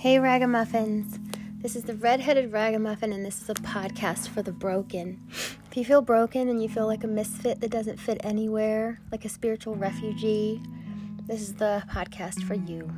Hey, Ragamuffins. This is the Redheaded Ragamuffin, and this is a podcast for the broken. If you feel broken and you feel like a misfit that doesn't fit anywhere, like a spiritual refugee, this is the podcast for you.